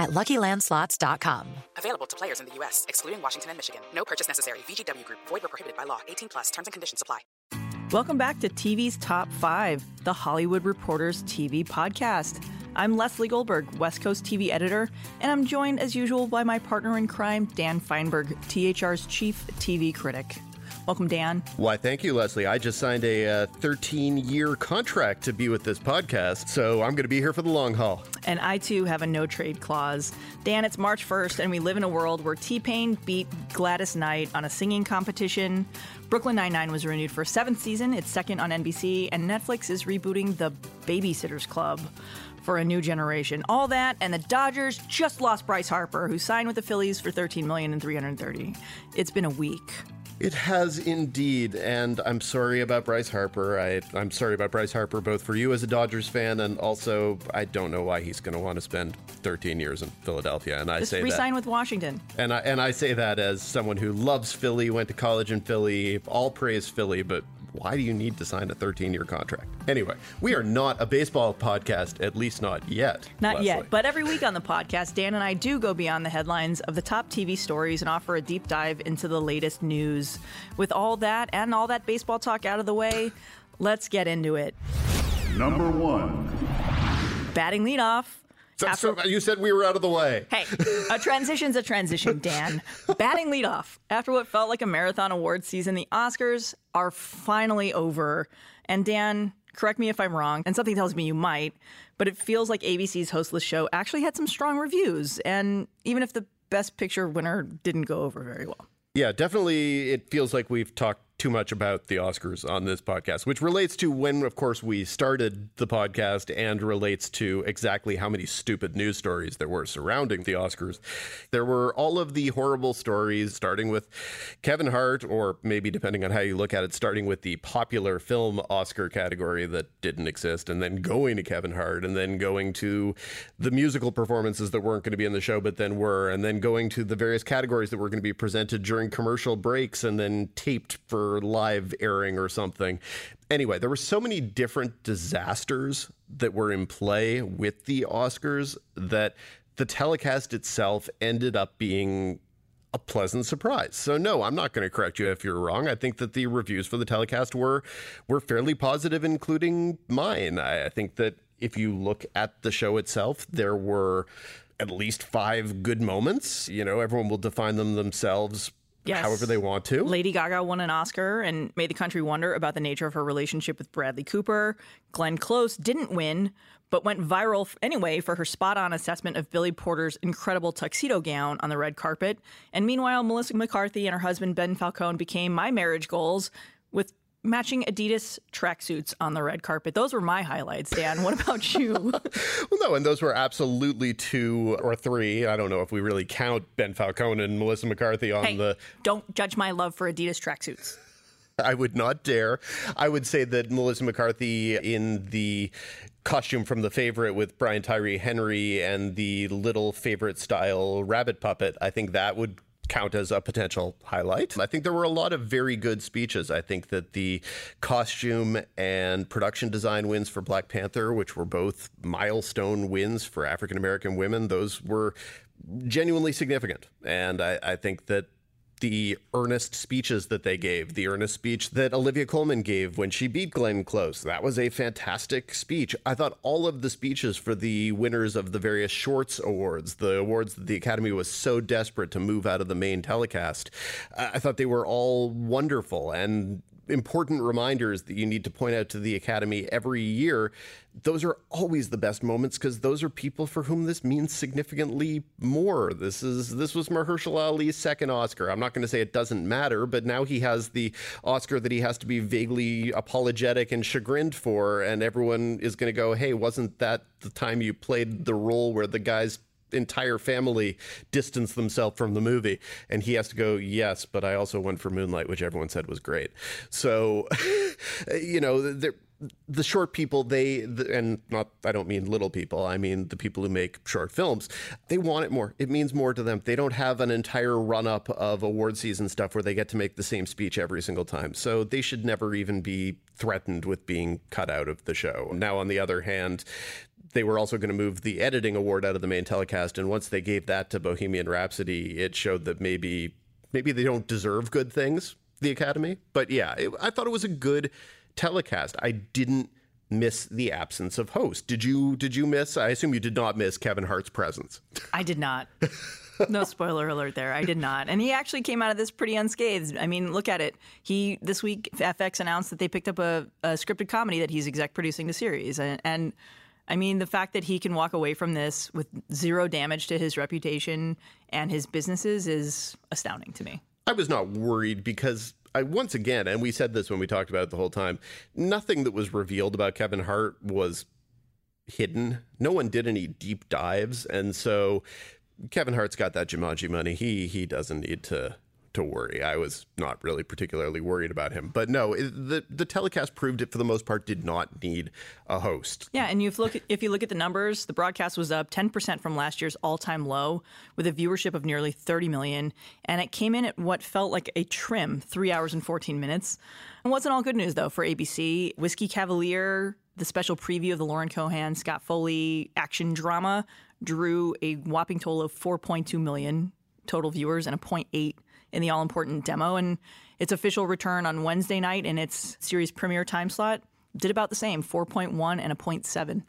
at LuckyLandSlots.com. Available to players in the U.S., excluding Washington and Michigan. No purchase necessary. VGW Group. Void where prohibited by law. 18 plus. Terms and conditions apply. Welcome back to TV's Top 5, the Hollywood Reporters TV podcast. I'm Lesley Goldberg, West Coast TV editor, and I'm joined as usual by my partner in crime, Dan Fienberg, THR's chief TV critic. Welcome, Dan. Why, thank you, Lesley. I just signed a 13 uh, year contract to be with this podcast, so I'm going to be here for the long haul. And I too have a no trade clause. Dan, it's March 1st, and we live in a world where T Pain beat Gladys Knight on a singing competition. Brooklyn Nine-Nine was renewed for a seventh season, it's second on NBC, and Netflix is rebooting The Babysitters Club for a new generation. All that, and the Dodgers just lost Bryce Harper, who signed with the Phillies for 13 million and 330. It's been a week. It has indeed, and I'm sorry about Bryce Harper. I, I'm sorry about Bryce Harper, both for you as a Dodgers fan, and also I don't know why he's going to want to spend 13 years in Philadelphia. And I Just say resign that, with Washington. and I and I say that as someone who loves Philly, went to college in Philly, all praise Philly, but why do you need to sign a 13 year contract? Anyway, we are not a baseball podcast, at least not yet. Not Lesley. yet, but every week on the podcast, Dan and I do go beyond the headlines of the top TV stories and offer a deep dive into the latest news. With all that and all that baseball talk out of the way, let's get into it. Number one. Batting leadoff. So- After- so you said we were out of the way. Hey, a transition's a transition, Dan. Batting leadoff. After what felt like a marathon award season, the Oscars are finally over. And Dan, correct me if I'm wrong, and something tells me you might, but it feels like ABC's hostless show actually had some strong reviews. And even if the Best Picture winner didn't go over very well. Yeah, definitely. It feels like we've talked too much about the Oscars on this podcast, which relates to when, of course, we started the podcast and relates to exactly how many stupid news stories there were surrounding the Oscars. There were all of the horrible stories, starting with Kevin Hart, or maybe depending on how you look at it, starting with the popular film Oscar category that didn't exist, and then going to Kevin Hart, and then going to the musical performances that weren't going to be in the show but then were, and then going to the various categories that were going to be presented during commercial breaks and then taped for live airing or something. Anyway, there were so many different disasters that were in play with the Oscars that the telecast itself ended up being a pleasant surprise. So no, I'm not going to correct you if you're wrong. I think that the reviews for the telecast were were fairly positive, including mine. I, I think that if you look at the show itself, there were at least five good moments. You know, everyone will define them themselves Yes. however they want to. Lady Gaga won an Oscar and made the country wonder about the nature of her relationship with Bradley Cooper. Glenn Close didn't win, but went viral anyway for her spot on assessment of Billy Porter's incredible tuxedo gown on the red carpet. And meanwhile, Melissa McCarthy and her husband Ben Falcone became my marriage goals with matching Adidas tracksuits on the red carpet. Those were my highlights, Dan. What about you? Well, no, and those were absolutely two or three. I don't know if we really count Ben Falcone and Melissa McCarthy on hey, the don't judge my love for Adidas tracksuits. I would not dare. I would say that Melissa McCarthy in the costume from The Favorite with Brian Tyree Henry and the little favorite style rabbit puppet, I think that would count as a potential highlight. I think there were a lot of very good speeches. I think that the costume and production design wins for Black Panther, which were both milestone wins for African American women, those were genuinely significant. And I, I think that the earnest speeches that they gave, the earnest speech that Olivia Colman gave when she beat Glenn Close. That was a fantastic speech. I thought all of the speeches for the winners of the various shorts awards, the awards that the Academy was so desperate to move out of the main telecast, I thought they were all wonderful and important reminders that you need to point out to the Academy every year, those are always the best moments because those are people for whom this means significantly more. This is this was Mahershala Ali's second Oscar. I'm not going to say it doesn't matter, but now he has the Oscar that he has to be vaguely apologetic and chagrined for, and everyone is going to go, "Hey, wasn't that the time you played the role where the guy's entire family distance themselves from the movie. And he has to go yes but i also went for moonlight which everyone said was great. So you know the short people they and not i don't mean little people i mean the people who make short films they want it more. It means more to them. They don't have an entire run up of award season stuff where they get to make the same speech every single time. So they should never even be threatened with being cut out of the show. Now on the other hand they were also going to move the editing award out of the main telecast, and once they gave that to Bohemian Rhapsody, it showed that maybe maybe they don't deserve good things, the Academy. But yeah, it, I thought it was a good telecast. I didn't miss the absence of host. Did you? Did you miss? I assume you did not miss Kevin Hart's presence. I did not. no spoiler alert there. I did not. And he actually came out of this pretty unscathed. I mean, look at it. He this week FX announced that they picked up a, a scripted comedy that he's exec producing the series, and, and I mean, the fact that he can walk away from this with zero damage to his reputation and his businesses is astounding to me. I was not worried because I once again, and we said this when we talked about it the whole time, nothing that was revealed about Kevin Hart was hidden. No one did any deep dives, and so Kevin Hart's got that Jumanji money. He he doesn't need to to worry. I was not really particularly worried about him. But no, the the telecast proved it for the most part did not need a host. Yeah, and you look if you look at the numbers, the broadcast was up 10% from last year's all-time low with a viewership of nearly 30 million, and it came in at what felt like a trim, 3 hours and 14 minutes. It wasn't all good news though for ABC. Whiskey Cavalier, the special preview of the Lauren Cohan Scott Foley action drama drew a whopping total of 4.2 million total viewers and a 0.8 in the all important demo. And its official return on Wednesday night in its series premiere time slot did about the same 4.1 and a 0.7.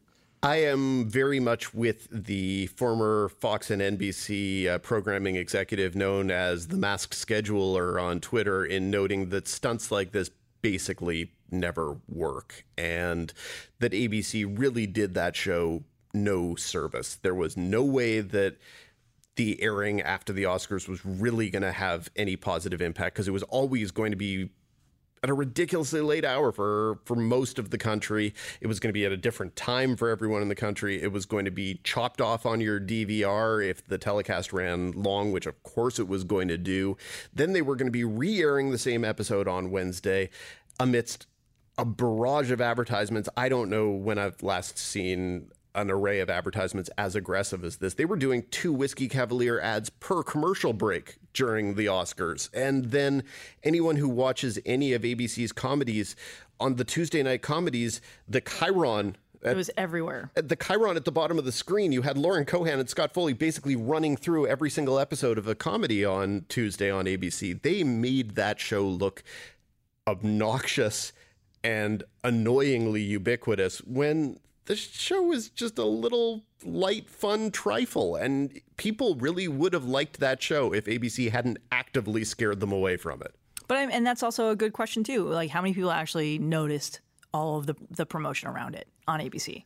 I am very much with the former Fox and NBC uh, programming executive known as the Masked Scheduler on Twitter in noting that stunts like this basically never work and that ABC really did that show no service. There was no way that the airing after the Oscars was really going to have any positive impact because it was always going to be at a ridiculously late hour for for most of the country. It was going to be at a different time for everyone in the country. It was going to be chopped off on your DVR if the telecast ran long, which of course it was going to do. Then they were going to be re-airing the same episode on Wednesday amidst a barrage of advertisements. I don't know when I've last seen an array of advertisements as aggressive as this. They were doing two Whiskey Cavalier ads per commercial break during the Oscars. And then anyone who watches any of ABC's comedies on the Tuesday night comedies, the Chiron at, it was everywhere. At the Chiron at the bottom of the screen, you had Lauren Cohan and Scott Foley basically running through every single episode of a comedy on Tuesday on ABC. They made that show look obnoxious and annoyingly ubiquitous when the show was just a little light, fun trifle. And people really would have liked that show if ABC hadn't actively scared them away from it. But I'm, and that's also a good question too. Like, how many people actually noticed all of the the promotion around it on ABC?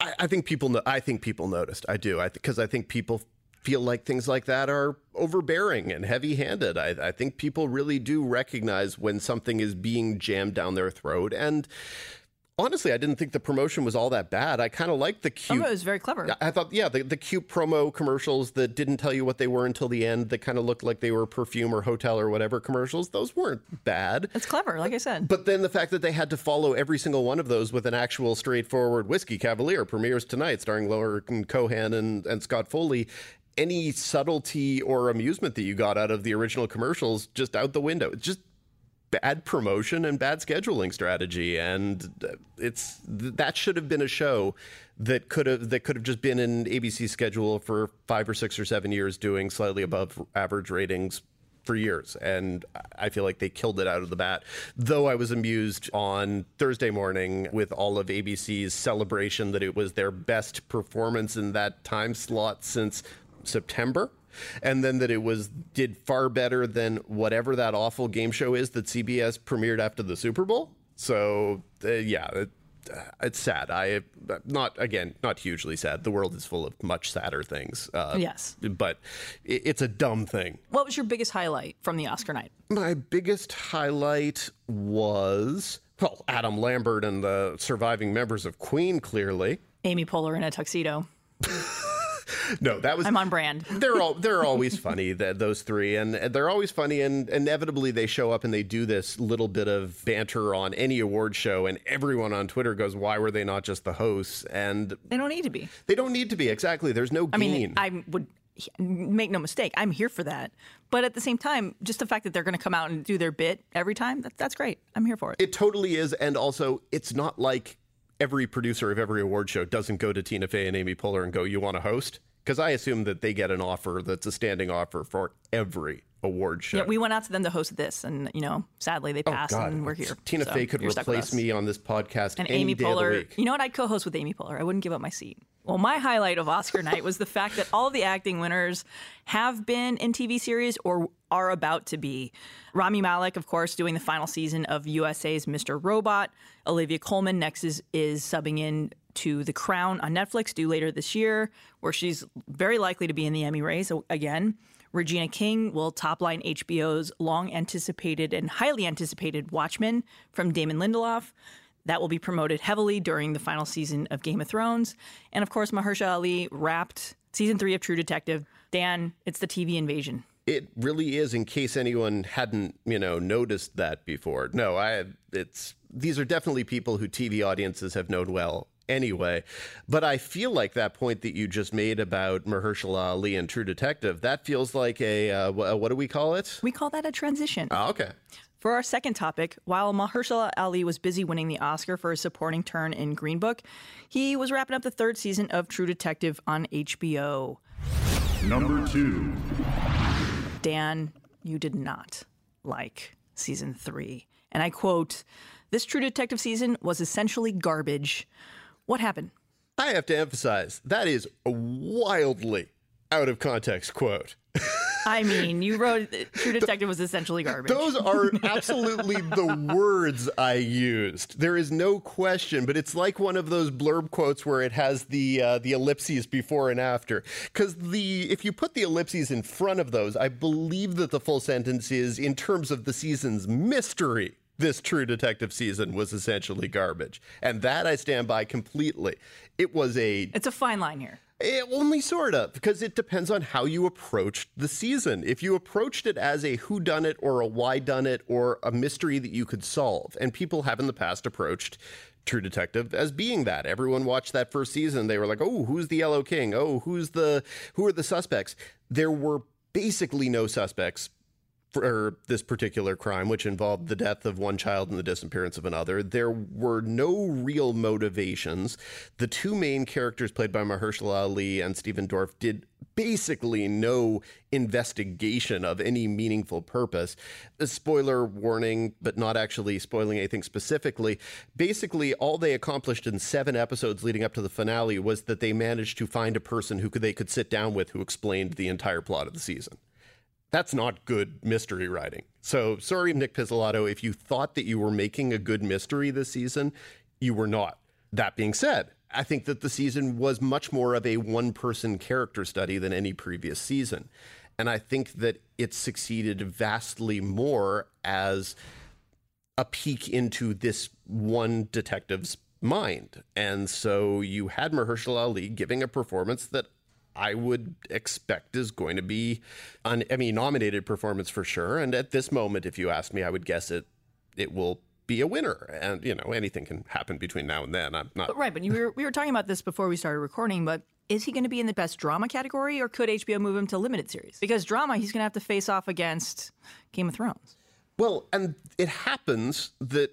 I, I think people. I think people noticed. I do. I because I think people feel like things like that are overbearing and heavy-handed. I, I think people really do recognize when something is being jammed down their throat and honestly, I didn't think the promotion was all that bad. I kind of liked the cute. Oh, it was very clever. I thought, yeah, the, the cute promo commercials that didn't tell you what they were until the end, that kind of looked like they were perfume or hotel or whatever commercials, those weren't bad. It's clever, like I said. But then the fact that they had to follow every single one of those with an actual straightforward Whiskey Cavalier premieres tonight, starring Lauren Cohan and, and Scott Foley. Any subtlety or amusement that you got out of the original commercials just out the window. It just bad promotion and bad scheduling strategy and uh, it's that should have been a show that could have that could have just been in ABC schedule for 5 or 6 or 7 years doing slightly above average ratings for years, and I feel like they killed it out of the bat. Though I was amused on Thursday morning with all of ABC's celebration that it was their best performance in that time slot since September. And then that it was did far better than whatever that awful game show is that CBS premiered after the Super Bowl. So uh, yeah, it, uh, it's sad. I not again not hugely sad. The world is full of much sadder things. Uh, Yes. but it, it's a dumb thing. What was your biggest highlight from the Oscar night? My biggest highlight was well, Adam Lambert and the surviving members of Queen. Clearly, Amy Poehler in a tuxedo. no, that was I'm on brand. they're all they're always funny that those three and they're always funny and inevitably they show up and they do this little bit of banter on any award show and everyone on Twitter goes why were they not just the hosts and They don't need to be. they don't need to be exactly there's no gain I mean, I would make no mistake. I'm here for that. But at the same time, just the fact that they're going to come out and do their bit every time, that, that's great. I'm here for it. it totally is and also it's not like every producer of every award show doesn't go to Tina Fey and Amy Poehler and go you want to host because I assume that they get an offer that's a standing offer for every award show Yeah, we went out to them to host this, and you know, sadly they oh, passed, Oh, and we're here. Tina So Fey could you're stuck with replace me on this podcast And any Amy day of the Poehler, week. you know what? I'd co-host with Amy Poehler. I wouldn't give up my seat. Well, my highlight of Oscar night was the fact that all the acting winners have been in TV series or are about to be. Rami Malek, of course, doing the final season of USA's Mr. Robot. Olivia Colman next is, is subbing in to The Crown on Netflix due later this year, where she's very likely to be in the Emmy race again. Regina King will topline HBO's long anticipated and highly anticipated Watchmen from Damon Lindelof. That will be promoted heavily during the final season of Game of Thrones. And of course, Mahershala Ali wrapped season three of True Detective. Dan, it's the TV invasion. It really is. In case anyone hadn't, you know, noticed that before. No, I. It's these are definitely people who TV audiences have known well anyway. But I feel like that point that you just made about Mahershala Ali and True Detective. That feels like a uh, wh- what do we call it? We call that a transition. Oh, okay. For our second topic, while Mahershala Ali was busy winning the Oscar for his supporting turn in Green Book, he was wrapping up the third season of True Detective on HBO. Number two. Dan, you did not like season three. And I quote, This True Detective season was essentially garbage. What happened? I have to emphasize that is a wildly out of context quote. I mean, you wrote True Detective was essentially garbage. Those are absolutely the words I used. There is no question, but it's like one of those blurb quotes where it has the uh, the ellipses before and after. Because the if you put the ellipses in front of those, I believe that the full sentence is in terms of the season's mystery. This True Detective season was essentially garbage, and that I stand by completely. It was a it's a fine line here. It, only sort of, because it depends on how you approached the season. If you approached it as a who done it or a why done it or a mystery that you could solve, and people have in the past approached True Detective as being that. Everyone watched that first season, they were like, "Oh, who's the Yellow King? Oh, who's the who are the suspects?" There were basically no suspects for this particular crime, which involved the death of one child and the disappearance of another. There were no real motivations. The two main characters, played by Mahershala Ali and Stephen Dorff, did basically no investigation of any meaningful purpose. A spoiler warning, but not actually spoiling anything specifically. Basically, all they accomplished in seven episodes leading up to the finale was that they managed to find a person who could, they could sit down with who explained the entire plot of the season. That's not good mystery writing. So sorry, Nic Pizzolatto, if you thought that you were making a good mystery this season, you were not. That being said, I think that the season was much more of a one person character study than any previous season. And I think that it succeeded vastly more as a peek into this one detective's mind. And so you had Mahershala Ali giving a performance that I would expect is going to be an Emmy nominated performance for sure. And at this moment, if you ask me, I would guess it it will be a winner. And you know, anything can happen between now and then. I'm not But right, but you were, we were talking about this before we started recording, but is he going to be in the best drama category or could HBO move him to limited series? Because drama, he's going to have to face off against Game of Thrones. Well, and it happens that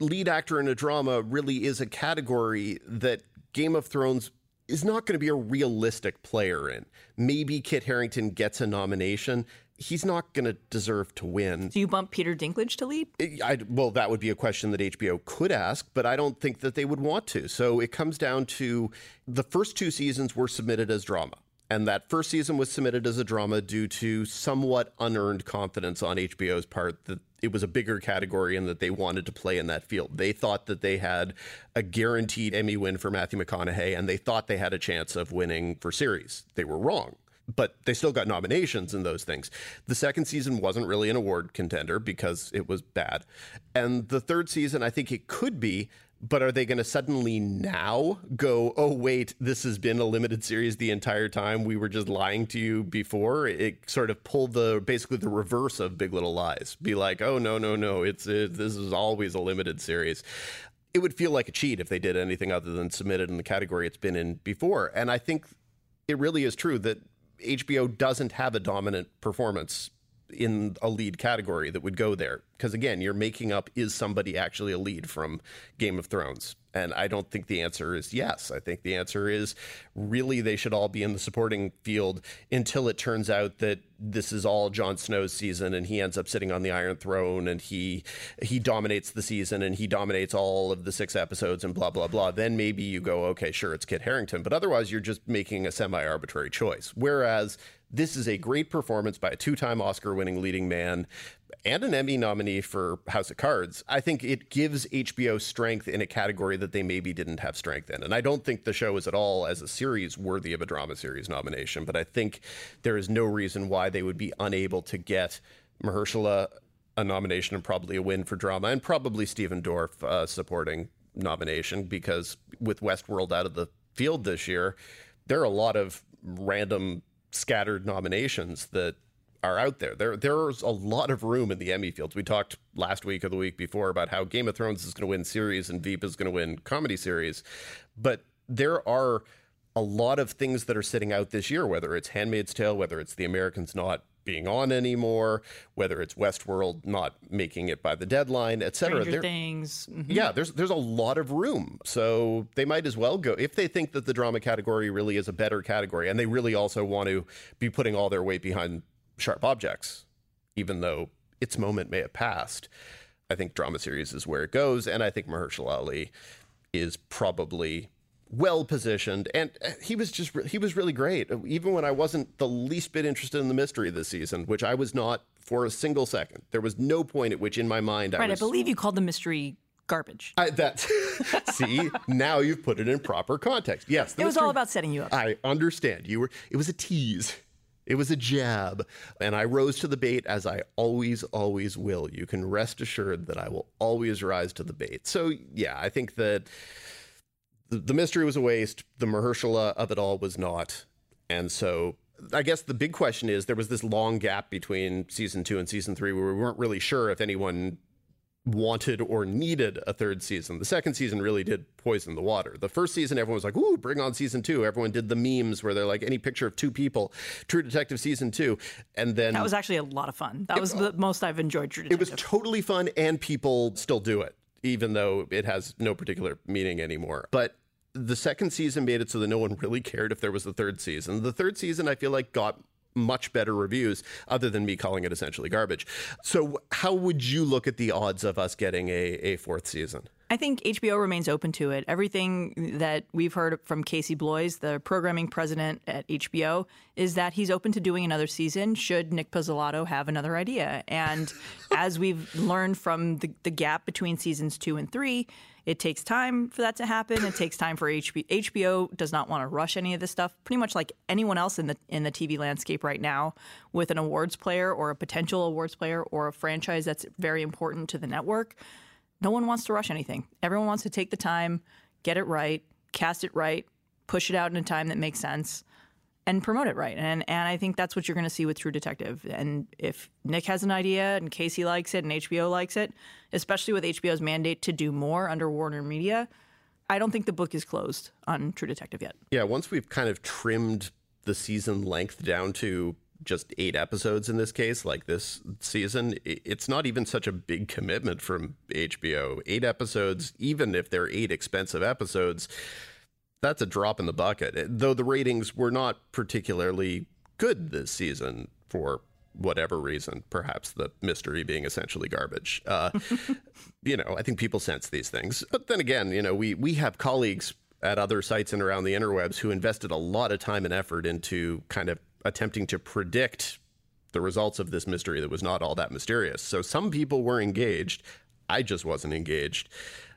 lead actor in a drama really is a category that Game of Thrones is not going to be a realistic player in. Maybe Kit Harington gets a nomination. he's not going to deserve to win. Do you bump Peter Dinklage to lead? I, well, that would be a question that HBO could ask, but I don't think that they would want to. So it comes down to the first two seasons were submitted as drama. And that first season was submitted as a drama due to somewhat unearned confidence on HBO's part that it was a bigger category and that they wanted to play in that field. They thought that they had a guaranteed Emmy win for Matthew McConaughey and they thought they had a chance of winning for series. They were wrong but they still got nominations and those things. The second season wasn't really an award contender because it was bad. And the third season, I think it could be, but are they going to suddenly now go, oh, wait, this has been a limited series the entire time? We were just lying to you before. It sort of pulled the basically the reverse of Big Little Lies. Be like, oh, no, no, no, it's it, this is always a limited series. It would feel like a cheat if they did anything other than submit it in the category it's been in before. And I think it really is true that HBO doesn't have a dominant performance in a lead category that would go there. Because again, you're making up is somebody actually a lead from Game of Thrones? And I don't think the answer is yes. I think the answer is really they should all be in the supporting field until it turns out that this is all Jon Snow's season and he ends up sitting on the Iron Throne and he he dominates the season and he dominates all of the six episodes and blah blah blah. Then maybe you go, okay, sure, it's Kit Harington, but otherwise you're just making a semi-arbitrary choice. Whereas this is a great performance by a two-time Oscar-winning leading man and an Emmy nominee for House of Cards, I think it gives HBO strength in a category that they maybe didn't have strength in. And I don't think the show is at all, as a series, worthy of a drama series nomination. But I think there is no reason why they would be unable to get Mahershala a nomination and probably a win for drama, and probably Stephen Dorff uh, supporting nomination because with Westworld out of the field this year, there are a lot of random scattered nominations that are out there. There there's a lot of room in the Emmy fields. We talked last week or the week before about how Game of Thrones is going to win series and Veep is going to win comedy series, but there are a lot of things that are sitting out this year. Whether it's Handmaid's Tale, whether it's The Americans not being on anymore, whether it's Westworld not making it by the deadline, etc. Stranger Things. Mm-hmm. Yeah, there's there's a lot of room. So they might as well go if they think that the drama category really is a better category and they really also want to be putting all their weight behind sharp objects, even though its moment may have passed. I think drama series is where it goes, and I think Mahershala Ali is probably well positioned, and uh, he was just he was really great. Even when I wasn't the least bit interested in the mystery this season, which I was not for a single second. There was no point at which, in my mind, I right. Was, I believe you called the mystery garbage. I, that see now you've put it in proper context. Yes, it was mystery, all about setting you up. I understand. You were. It was a tease. It was a jab. And I rose to the bait as I always, always will. You can rest assured that I will always rise to the bait. So, yeah, I think that the, mystery was a waste. The Mahershala of it all was not. And so I guess the big question is there was this long gap between season two and season three where we weren't really sure if anyone wanted or needed a third season. The second season really did poison the water. The first season, everyone was like, ooh, bring on season two. Everyone did the memes where they're like, any picture of two people, True Detective season two. And then. That was actually a lot of fun. That it, was the most I've enjoyed True Detective. It was totally fun, and people still do it, even though it has no particular meaning anymore. But the second season made it so that no one really cared if there was a third season. The third season, I feel like, got much better reviews other than me calling it essentially garbage. So how would you look at the odds of us getting a, a fourth season? I think HBO remains open to it. Everything that we've heard from Casey Bloys, the programming president at HBO, is that he's open to doing another season should Nic Pizzolatto have another idea. And as we've learned from the, the gap between seasons two and three, it takes time for that to happen. It takes time for HBO. HBO does not want to rush any of this stuff. Pretty much like anyone else in the in the TV landscape right now, with an awards player or a potential awards player or a franchise that's very important to the network. No one wants to rush anything. Everyone wants to take the time, get it right, cast it right, push it out in a time that makes sense and promote it right. And and I think that's what you're going to see with True Detective. And if Nic has an idea and Casey likes it and HBO likes it, especially with HBO's mandate to do more under Warner Media, I don't think the book is closed on True Detective yet. Yeah, once we've kind of trimmed the season length down to just eight episodes in this case, like this season, it's not even such a big commitment from HBO. Eight episodes, even if they're eight expensive episodes, that's a drop in the bucket. Though the ratings were not particularly good this season for whatever reason, perhaps the mystery being essentially garbage. Uh, you know, I think people sense these things. But then again, you know, we we have colleagues at other sites and around the interwebs who invested a lot of time and effort into kind of attempting to predict the results of this mystery that was not all that mysterious. So some people were engaged. I just wasn't engaged.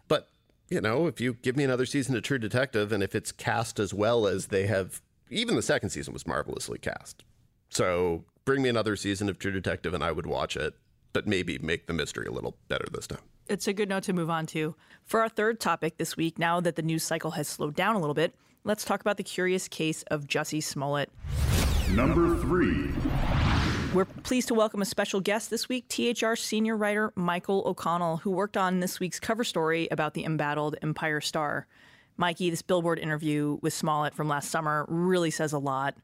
But, you know, if you give me another season of True Detective and if it's cast as well as they have, even the second season was marvelously cast. So bring me another season of True Detective and I would watch it, but maybe make the mystery a little better this time. It's a good note to move on to. For our third topic this week, now that the news cycle has slowed down a little bit, let's talk about the curious case of Jussie Smollett. Number three. We're pleased to welcome a special guest this week, THR senior writer Michael O'Connell, who worked on this week's cover story about the embattled Empire Star. Mikey, this Billboard interview with Smollett from last summer really says a lot.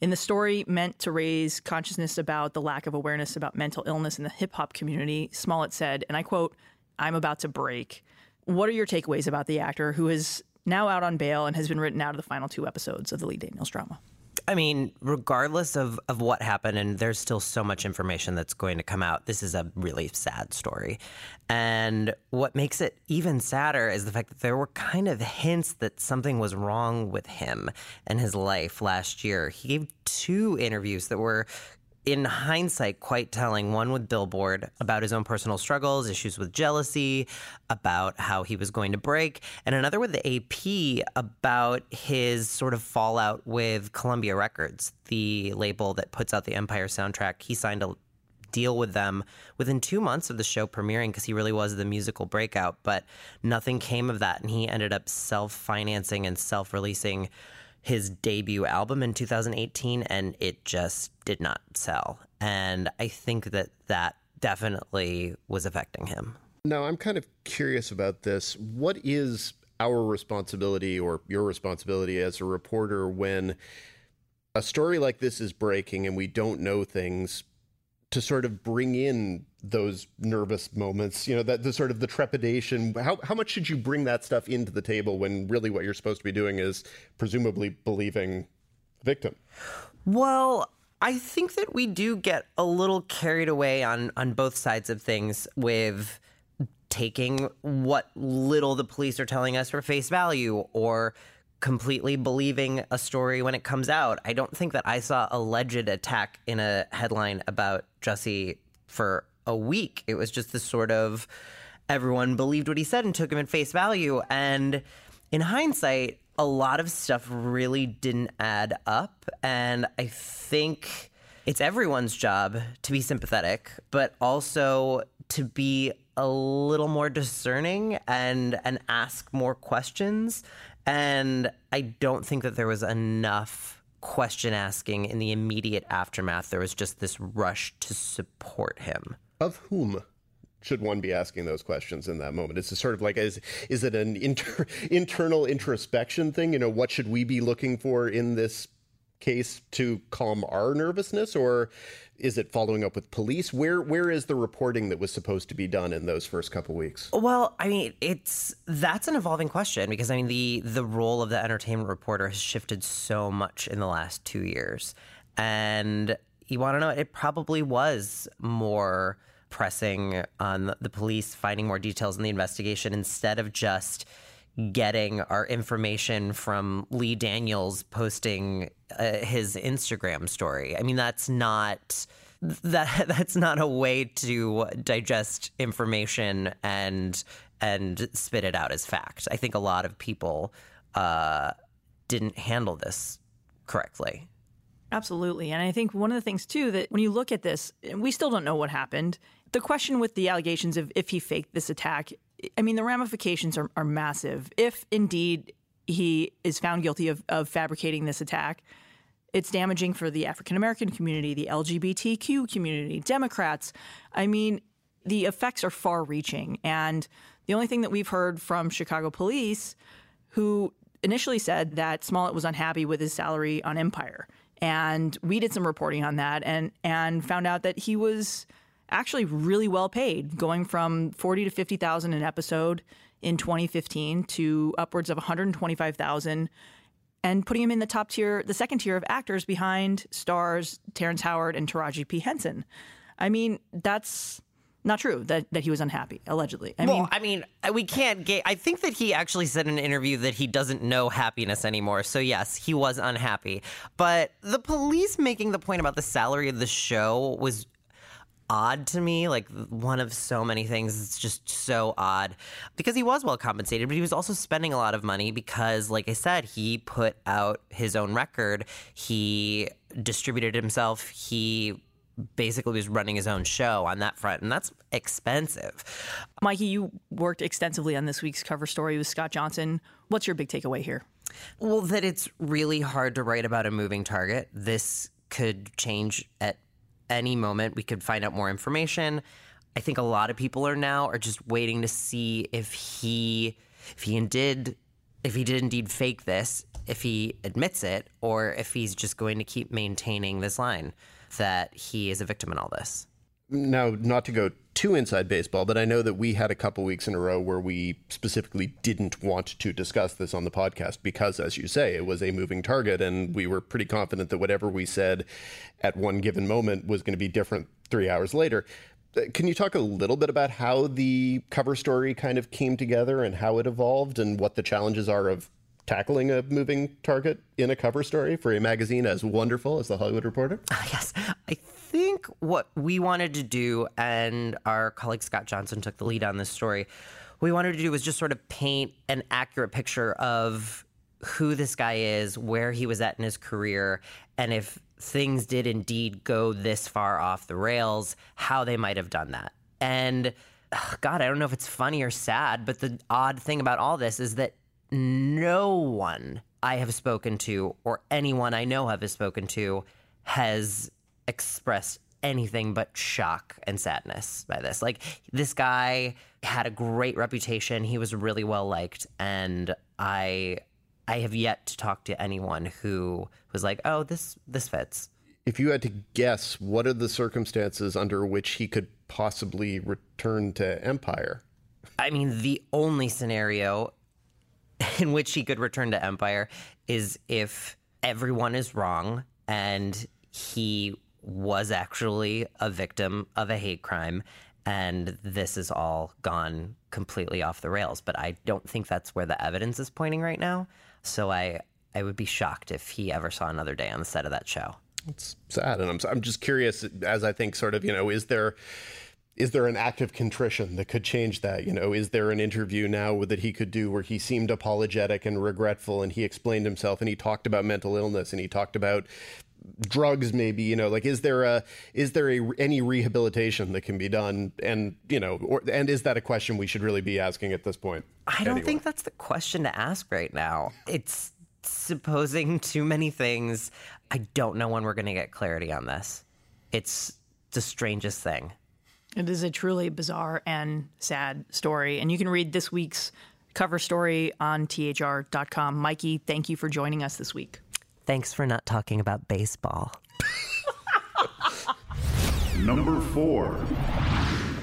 In the story meant to raise consciousness about the lack of awareness about mental illness in the hip hop community, Smollett said, and I quote, I'm about to break. What are your takeaways about the actor who is now out on bail and has been written out of the final two episodes of the Lee Daniels drama? I mean, regardless of, of what happened, and there's still so much information that's going to come out, this is a really sad story. And what makes it even sadder is the fact that there were kind of hints that something was wrong with him and his life last year. He gave two interviews that were in hindsight, quite telling. One with Billboard about his own personal struggles, issues with jealousy, about how he was going to break, and another with the AP about his sort of fallout with Columbia Records, the label that puts out the Empire soundtrack. He signed a deal with them within two months of the show premiering because he really was the musical breakout, but nothing came of that. And he ended up self financing and self releasing his debut album in 2018 and it just did not sell. And I think that that definitely was affecting him. Now, I'm kind of curious about this. What is our responsibility or your responsibility as a reporter when a story like this is breaking and we don't know things to sort of bring in those nervous moments, you know, that the sort of the trepidation. How how much should you bring that stuff into the table when really what you're supposed to be doing is presumably believing victim? Well, I think that we do get a little carried away on on both sides of things with taking what little the police are telling us for face value or completely believing a story when it comes out. I don't think that I saw alleged attack in a headline about Jussie for a week. It was just this sort of everyone believed what he said and took him at face value. And in hindsight, a lot of stuff really didn't add up. And I think it's everyone's job to be sympathetic, but also to be a little more discerning and and ask more questions. And I don't think that there was enough question asking in the immediate aftermath. There was just this rush to support him. Of whom should one be asking those questions in that moment? It's sort of like is is it an inter, internal introspection thing? You know, what should we be looking for in this case to calm our nervousness, or is it following up with police? Where where is the reporting that was supposed to be done in those first couple weeks? Well, I mean, it's that's an evolving question because I mean the the role of the entertainment reporter has shifted so much in the last two years, and you want to know it probably was more pressing on the police finding more details in the investigation instead of just getting our information from Lee Daniels posting uh, his Instagram story. I mean, that's not that that's not a way to digest information and and spit it out as fact. I think a lot of people uh, didn't handle this correctly. Absolutely. And I think one of the things, too, that when you look at this, we still don't know what happened. The question with the allegations of if he faked this attack, I mean, the ramifications are, are massive. If indeed he is found guilty of, of fabricating this attack, it's damaging for the African American community, the LGBTQ community, Democrats. I mean, the effects are far reaching. And the only thing that we've heard from Chicago police, who initially said that Smollett was unhappy with his salary on Empire. And we did some reporting on that and, and found out that he was actually really well paid, going from 40 to 50,000 an episode in 2015 to upwards of 125,000 and putting him in the top tier, the second tier of actors behind stars Terrence Howard and Taraji P. Henson. I mean, that's not true that, that he was unhappy, allegedly. I well, mean, I mean, uh, we can't get. I think that he actually said in an interview that he doesn't know happiness anymore. So, yes, he was unhappy. But the police making the point about the salary of the show was odd to me like one of so many things. It's just so odd. Because he was well compensated but he was also spending a lot of money because like i said he put out his own record. He distributed himself. He basically was running his own show on that front and that's expensive. Mikey, you worked extensively on this week's cover story with Scott Johnson. What's your big takeaway here? well that it's really hard to write about a moving target. This could change at any moment we could find out more information. I think a lot of people are now are just waiting to see if he if he did if he did indeed fake this, if he admits it, or if he's just going to keep maintaining this line that he is a victim in all this. Now, not to go too inside baseball, but I know that we had a couple weeks in a row where we specifically didn't want to discuss this on the podcast because, as you say, it was a moving target, and we were pretty confident that whatever we said at one given moment was going to be different three hours later. Uh, Can you talk a little bit about how the cover story kind of came together and how it evolved and what the challenges are of tackling a moving target in a cover story for a magazine as wonderful as the Hollywood Reporter? yes, I think what we wanted to do, and our colleague Scott Johnson took the lead on this story, we wanted to do was just sort of paint an accurate picture of who this guy is, where he was at in his career, and if things did indeed go this far off the rails, how they might have done that. And God, I don't know if it's funny or sad, but the odd thing about all this is that no one I have spoken to, or anyone I know have spoken to, has expressed anything but shock and sadness by this. Like this guy had a great reputation. He was really well liked and I I have yet to talk to anyone who was like, "Oh, this this fits." If you had to guess, what are the circumstances under which he could possibly return to Empire? I mean, the only scenario in which he could return to Empire is if everyone is wrong and he was actually a victim of a hate crime and this has all gone completely off the rails. But I don't think that's where the evidence is pointing right now. So I, I would be shocked if he ever saw another day on the set of that show. It's sad, and I'm I'm just curious as I think sort of you know is there is there an act of contrition that could change that? You know, is there an interview now that he could do where he seemed apologetic and regretful, and he explained himself, and he talked about mental illness, and he talked about drugs maybe you know like is there a is there a any rehabilitation that can be done and you know or and is that a question we should really be asking at this point I don't Anyway. think that's the question to ask right now. It's supposing too many things. I don't know when we're going to get clarity on this. It's the strangest thing. It is a truly bizarre and sad story. And you can read this week's cover story on thr.com. Mikey, thank you for joining us this week. Thanks for not talking about baseball. Number four.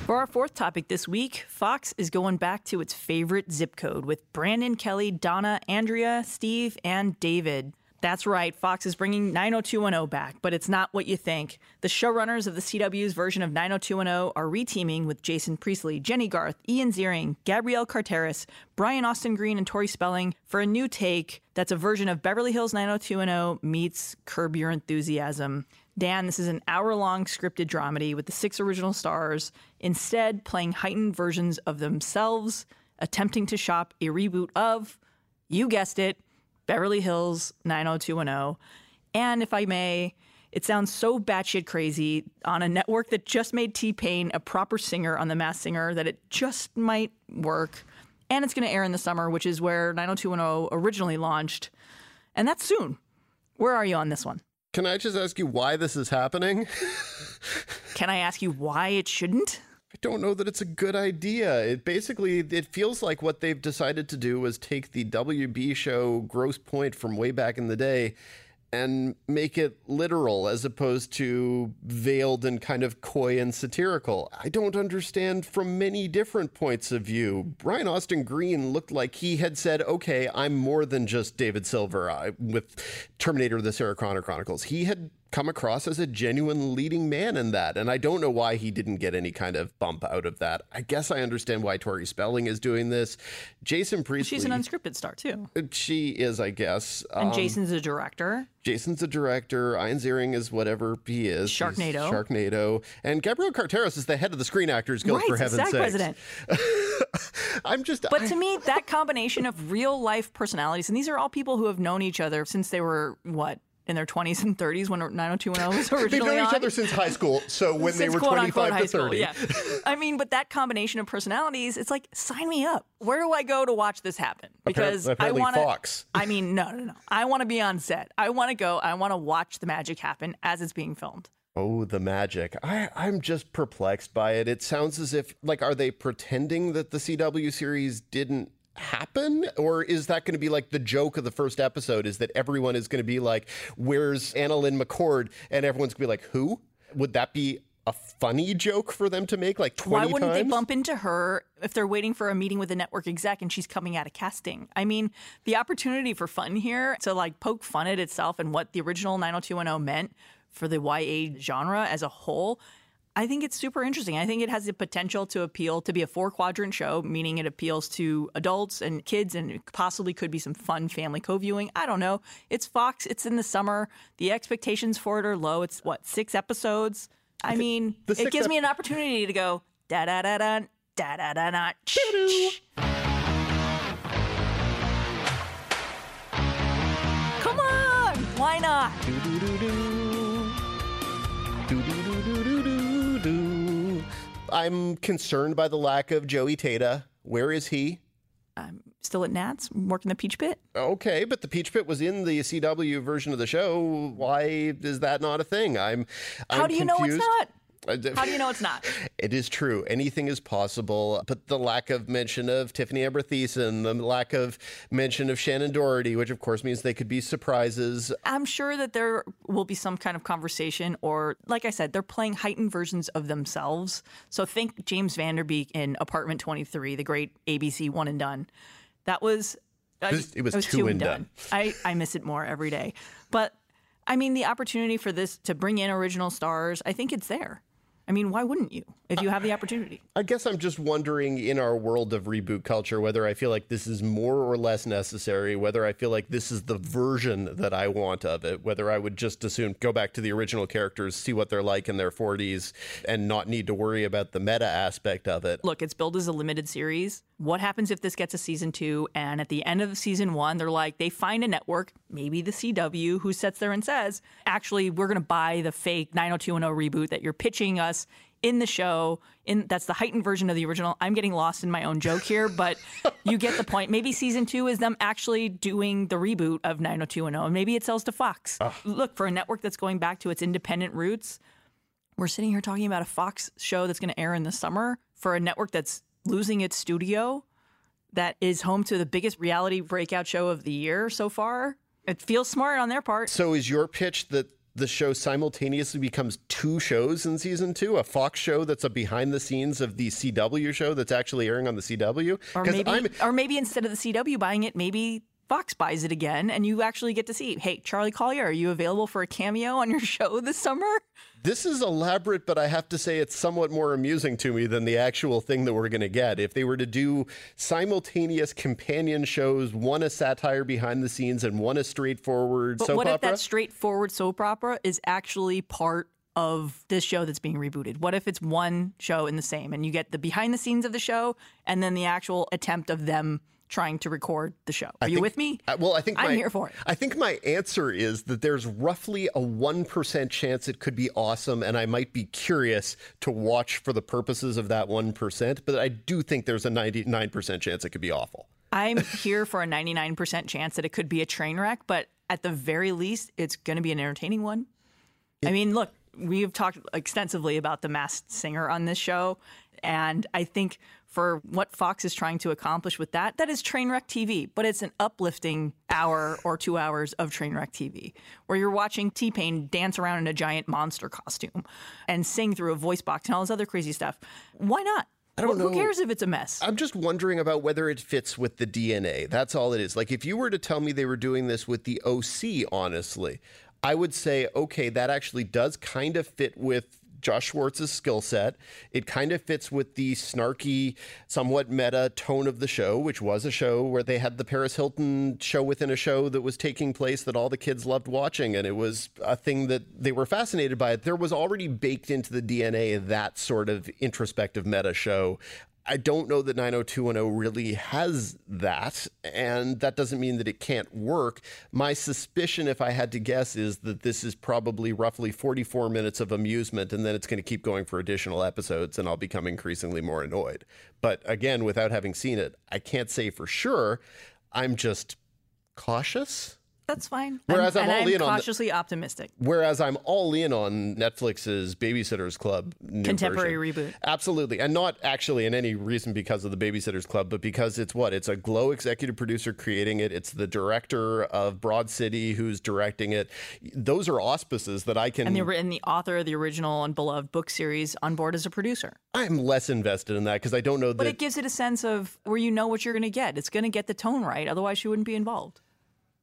For our fourth topic this week, Fox is going back to its favorite zip code with Brandon, Kelly, Donna, Andrea, Steve, and David. That's right, Fox is bringing 90210 back, but it's not what you think. The showrunners of the CW's version of 90210 are reteaming with Jason Priestley, Jennie Garth, Ian Ziering, Gabrielle Carteris, Brian Austin Green, and Tori Spelling for a new take that's a version of Beverly Hills 90210 meets Curb Your Enthusiasm. Dan, this is an hour long scripted dramedy with the six original stars instead playing heightened versions of themselves, attempting to shop a reboot of, you guessed it, Beverly Hills 90210. And if I may, it sounds so batshit crazy on a network that just made T Pain a proper singer on The Masked Singer that it just might work. And it's going to air in the summer, which is where 90210 originally launched. And that's soon. Where are you on this one? can i just ask you why this is happening Can I ask you why it shouldn't? I don't know that it's a good idea. It basically it feels like what they've decided to do was take the WB show Grosse Pointe from way back in the day and make it literal as opposed to veiled and kind of coy and satirical. I don't understand from many different points of view. Brian Austin Green looked like he had said, okay, I'm more than just David Silver I, with Terminator the Sarah Connor Chronicles. He had come across as a genuine leading man in that. And I don't know why he didn't get any kind of bump out of that. I guess I understand why Tori Spelling is doing this. Jason Priestley. She's an unscripted star too. She is, I guess. And Um, Jason's a director. Jason's a director. Ian Ziering is whatever he is. He's Sharknado. Sharknado. And Gabrielle Carteris is the head of the Screen Actors Guild, right, for heaven's sake. president. I'm just. But I- to me, that combination of real life personalities, and these are all people who have known each other since they were what in their 20s and 30s when 90210 was originally They've known each other since high school, so when they were quote 25 unquote high to school, 30. yeah. I mean, but that combination of personalities, it's like sign me up. Where do I go to watch this happen? Because apparently I want to. Fox. I mean, no, no, no. I want to be on set. I want to go. I want to watch the magic happen as it's being filmed. Oh, the magic. I, I'm just perplexed by it. It sounds as if, like, are they pretending that the CW series didn't happen? Or is that going to be like the joke of the first episode is that everyone is going to be like, where's AnnaLynne McCord? And everyone's going to be like, who? Would that be a funny joke for them to make like 20 Why wouldn't times? they bump into her if they're waiting for a meeting with a network exec and she's coming out of casting? I mean, the opportunity for fun here to like poke fun at itself and what the original 90210 meant for the YA genre as a whole. I think it's super interesting. I think it has the potential to appeal to be a four quadrant show, meaning it appeals to adults and kids and possibly could be some fun family co viewing. I don't know. It's Fox, it's in the summer. The expectations for it are low. It's what, six episodes? I mean, the it gives ep- me an opportunity to go da da da da da da da da. Come on, why not? I'm concerned by the lack of Joey Tata. Where is he? I'm still at Nats, working the Peach Pit. Okay, but the Peach Pit was in the CW version of the show. Why is that not a thing? I'm. How I'm do you know it's not? How do you know it's not? It is true. Anything is possible, but the lack of mention of Tiffani Amber Thiessen, the lack of mention of Shannen Doherty, which of course means they could be surprises. I'm sure that there will be some kind of conversation, or like I said, they're playing heightened versions of themselves. So think James Van Der Beek in Apartment 23, the great ABC one and done. That was. I- It was- it was two and done. I, I miss it more every day. But I mean, the opportunity for this to bring in original stars, I think it's there. I mean, why wouldn't you if you have the opportunity? I guess I'm just wondering in our world of reboot culture whether I feel like this is more or less necessary, whether I feel like this is the version that I want of it, whether I would just as soon go back to the original characters, see what they're like in their 40s, and not need to worry about the meta aspect of it. look, it's billed as a limited series. What happens if this gets a season two and at the end of season one, they're like, they find a network, maybe the CW, who sits there and says, actually, we're going to buy the fake 90210 reboot that you're pitching us in the show. In That's the heightened version of the original. I'm getting lost in my own joke here, but you get the point. Maybe season two is them actually doing the reboot of 90210, and maybe it sells to Fox. Look, for a network that's going back to its independent roots, we're sitting here talking about a Fox show that's going to air in the summer for a network that's losing its studio that is home to the biggest reality breakout show of the year so far. It feels smart on their part. So is your pitch that the show simultaneously becomes two shows in season two? A Fox show that's a behind the scenes of the CW show that's actually airing on the CW? Or maybe, I'm- or maybe instead of the CW buying it, maybe Fox buys it again, and you actually get to see. Hey, Charlie Collier, are you available for a cameo on your show this summer? This is elaborate, but I have to say it's somewhat more amusing to me than the actual thing that we're going to get. If they were to do simultaneous companion shows, one a satire behind the scenes and one a straightforward But soap what if that straightforward soap opera is actually part of this show that's being rebooted? What if it's one show in the same and you get the behind the scenes of the show and then the actual attempt of them trying to record the show? Are you think- with me? Uh, well, I think I'm my- here for it. I think my answer is that there's roughly a one percent chance it could be awesome, and I might be curious to watch for the purposes of that one percent. But I do think there's a ninety-nine percent chance it could be awful. I'm here for a 99% chance that it could be a train wreck, but at the very least, it's going to be an entertaining one. I mean, look, we've talked extensively about the masked singer on this show. And I think for what Fox is trying to accomplish with that, that is train wreck TV, but it's an uplifting hour or two hours of train wreck TV, where you're watching T-Pain dance around in a giant monster costume and sing through a voice box and all this other crazy stuff. Why not? I don't Who- know. Who cares if it's a mess? I'm just wondering about whether it fits with the DNA. That's all it is. Like, if you were to tell me they were doing this with the OC, honestly, I would say, okay, that actually does kind of fit with Josh Schwartz's skill set. It kind of fits with the snarky, somewhat meta tone of the show, which was a show where they had the Paris Hilton show within a show that was taking place that all the kids loved watching. And it was a thing that they were fascinated by. It. There was already baked into the DNA that sort of introspective meta show. I don't know that 90210 really has that, and that doesn't mean that it can't work. My suspicion, if I had to guess, is that this is probably roughly 44 minutes of amusement, and then it's going to keep going for additional episodes, and I'll become increasingly more annoyed. But again, without having seen it, I can't say for sure. I'm just cautious. That's fine. Whereas I'm and all I'm in on the- cautiously optimistic. Whereas I'm all in on Netflix's Babysitters Club new Contemporary version. reboot. Absolutely. And not actually in any reason because of the Babysitters Club, but because it's what? It's a Glow executive producer creating it. It's the director of Broad City who's directing it. Those are auspices that I can. And the, and the author of the original and beloved book series on board as a producer. I'm less invested in that because I don't know But it gives it a sense of where you know what you're going to get. It's going to get the tone right. Otherwise, you wouldn't be involved.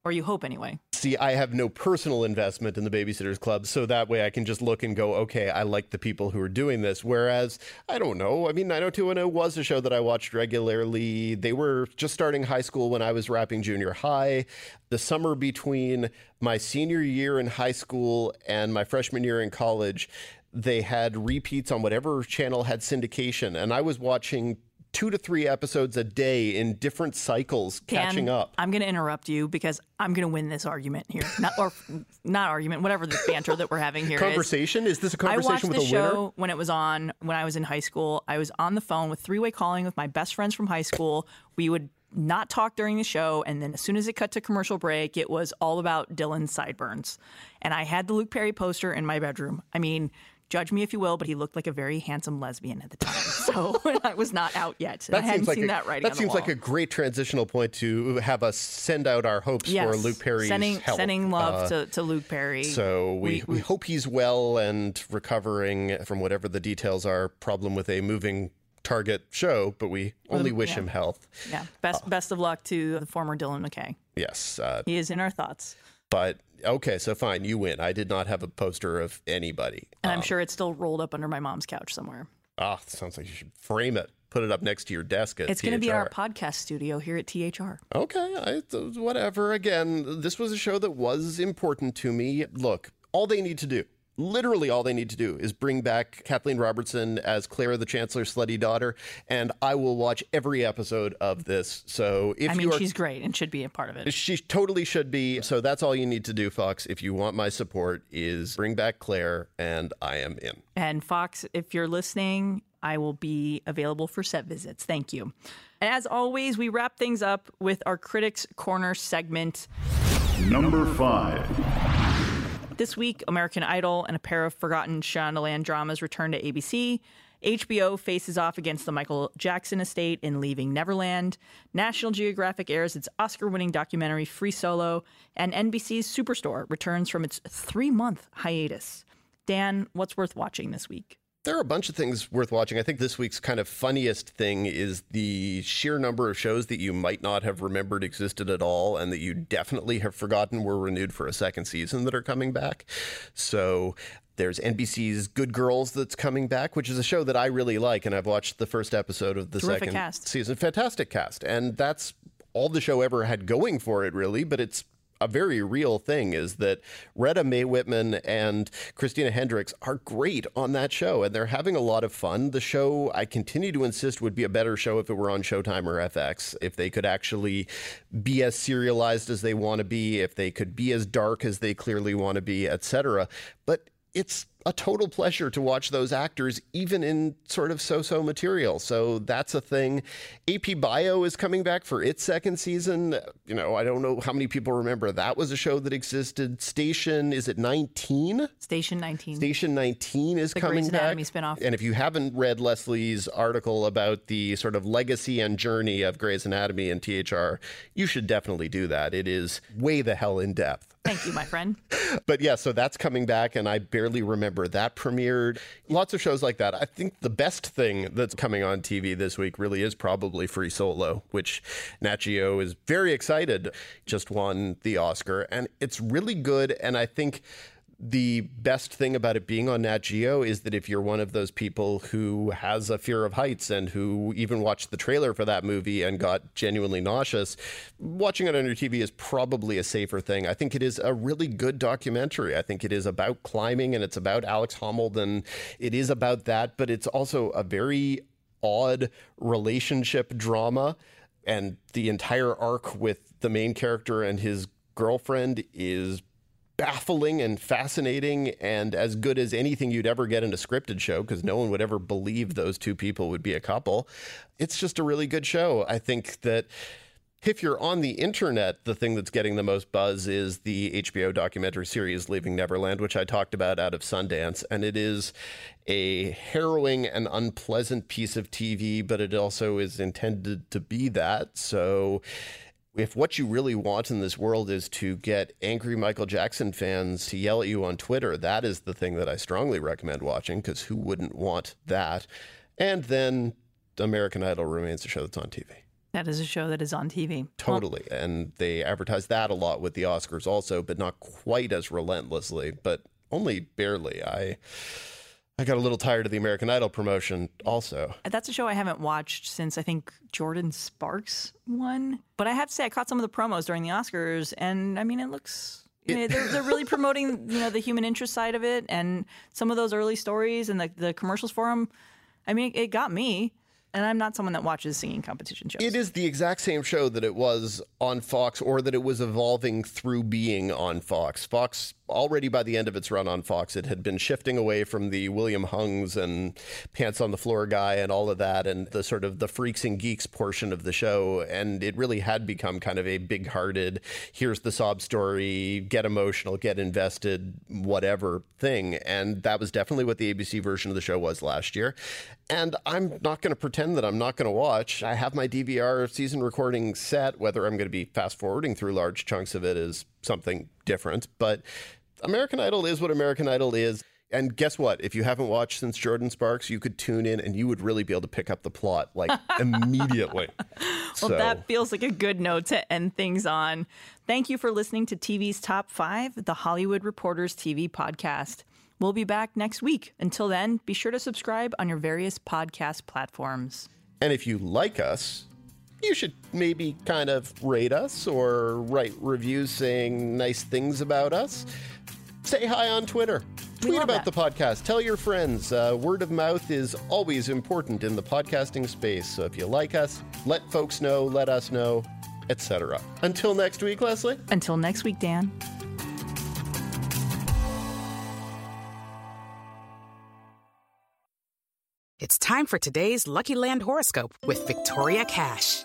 Or you hope anyway. See, I have no personal investment in the Babysitters Club, so that way I can just look and go, okay, I like the people who are doing this. Whereas, I don't know. I mean, 90210 was a show that I watched regularly. They were just starting high school when I was rapping junior high. The summer between my senior year in high school and my freshman year in college, they had repeats on whatever channel had syndication. And I was watching two to three episodes a day in different cycles, Dan, catching up. I'm going to interrupt you because I'm going to win this argument here. Not or not argument, whatever the banter that we're having here is. Conversation? Is this a conversation I watched with the show winner? when it was on when I was in high school. I was on the phone with three-way calling with my best friends from high school. We would not talk during the show, and then as soon as it cut to commercial break, it was all about Dylan's sideburns. And I had the Luke Perry poster in my bedroom. I mean, judge me if you will, but he looked like a very handsome lesbian at the time. So I was not out yet. I hadn't like seen a, that writing. that seems like a great transitional point to have us send out our hopes for Luke Perry's sending health. sending love Uh, to, to Luke Perry. So we, we, hope he's well and recovering from whatever the details are. Problem with a moving target show, but we only wish yeah. him health. yeah, best best of luck to the former Dylan McKay. Yes, uh, He is in our thoughts, but okay, so fine, you win. I did not have a poster of anybody. and I'm sure it's still rolled up under my mom's couch somewhere. Ah, sounds like you should frame it, put it up next to your desk at It's going to be our podcast studio here at THR. Okay, I, whatever. Again, this was a show that was important to me. Look, all they need to do, literally all they need to do, is bring back Kathleen Robertson as Clara the Chancellor's slutty daughter, and I will watch every episode of this. So if you I mean, you are. she's great and should be a part of it. she totally should be. So that's all you need to do, Fox. If you want my support, is bring back Clare, and I am in. And Fox, if you're listening, I will be available for set visits. Thank you. And as always, we wrap things up with our Critics Corner segment. Number five. This week, American Idol and a pair of forgotten Shondaland dramas return to ABC. HBO faces off against the Michael Jackson estate in Leaving Neverland. National Geographic airs its Oscar winning documentary Free Solo. And NBC's Superstore returns from its three month hiatus. Dan, what's worth watching this week? There are a bunch of things worth watching. I think this week's kind of funniest thing is the sheer number of shows that you might not have remembered existed at all and that you definitely have forgotten were renewed for a second season that are coming back. So there's NBC's Good Girls that's coming back, which is a show that I really like, and I've watched the first episode of the Terrific second cast. season. Fantastic cast. And that's all the show ever had going for it, really, but it's a very real thing is that Retta Mae Whitman and Christina Hendricks are great on that show and they're having a lot of fun. The show, I continue to insist, would be a better show if it were on Showtime or FX, if they could actually be as serialized as they want to be, if they could be as dark as they clearly want to be, etc. But it's a total pleasure to watch those actors, even in sort of so so material. So that's a thing. AP Bio is coming back for its second season. You know, I don't know how many people remember that was a show that existed. Station, is it 19? Station 19. Station 19 is The coming Grey's Anatomy back. spinoff. And if you haven't read Lesley's article about the sort of legacy and journey of Grey's Anatomy and THR, you should definitely do that. It is way the hell in depth. Thank you, my friend. But yeah, so that's coming back, and I barely remember that premiered. Lots of shows like that. I think the best thing that's coming on TV this week really is probably Free Solo, which Nat Geo is very excited. Just won the Oscar, and it's really good. And I think the best thing about it being on Nat Geo is that if you're one of those people who has a fear of heights and who even watched the trailer for that movie and got genuinely nauseous, watching it on your TV is probably a safer thing. I think it is a really good documentary. I think it is about climbing and it's about Alex Honnold and it is about that, but it's also a very odd relationship drama. And the entire arc with the main character and his girlfriend is baffling and fascinating and as good as anything you'd ever get in a scripted show because no one would ever believe those two people would be a couple. It's just a really good show. I think that if you're on the internet, the thing that's getting the most buzz is the HBO documentary series Leaving Neverland, which I talked about out of Sundance. And it is a harrowing and unpleasant piece of TV, but it also is intended to be that. So if what you really want in this world is to get angry Michael Jackson fans to yell at you on Twitter, that is the thing that I strongly recommend watching because who wouldn't want that? And then American Idol remains a show that's on TV. That is a show that is on TV. Totally. and they advertise that a lot with the Oscars also, but not quite as relentlessly, but only barely. I I got a little tired of the American Idol promotion also. That's a show I haven't watched since I think Jordin Sparks won. But I have to say, I caught some of the promos during the Oscars, and I mean, it looks. you know, they're, they're really promoting, you know, the human interest side of it, and some of those early stories and the, the commercials for them. I mean, it got me, and I'm not someone that watches singing competition shows. It is the exact same show that it was on Fox or that it was evolving through being on Fox. Fox already by the end of its run on Fox, it had been shifting away from the William Hungs and pants on the floor guy and all of that and the sort of the freaks and geeks portion of the show. And it really had become kind of a big hearted, here's the sob story, get emotional, get invested, whatever thing. And that was definitely what the ABC version of the show was last year. And I'm not going to pretend that I'm not going to watch. I have my DVR season recording set, whether I'm going to be fast forwarding through large chunks of it is something different. But American Idol is what American Idol is. And guess what? If you haven't watched since Jordin Sparks, you could tune in and you would really be able to pick up the plot like immediately. Well, so, that feels like a good note to end things on. Thank you for listening to TV's Top 5, the Hollywood Reporters TV podcast. We'll be back next week. Until then, be sure to subscribe on your various podcast platforms. and if you like us, you should maybe kind of rate us or write reviews saying nice things about us. Say hi on Twitter. Tweet about that. the podcast. Tell your friends. Uh, word of mouth is always important in the podcasting space. So if you like us, let folks know, let us know, etc. Until next week, Lesley. Until next week, Dan. It's time for today's Lucky Land horoscope with Victoria Cash.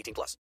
18 plus.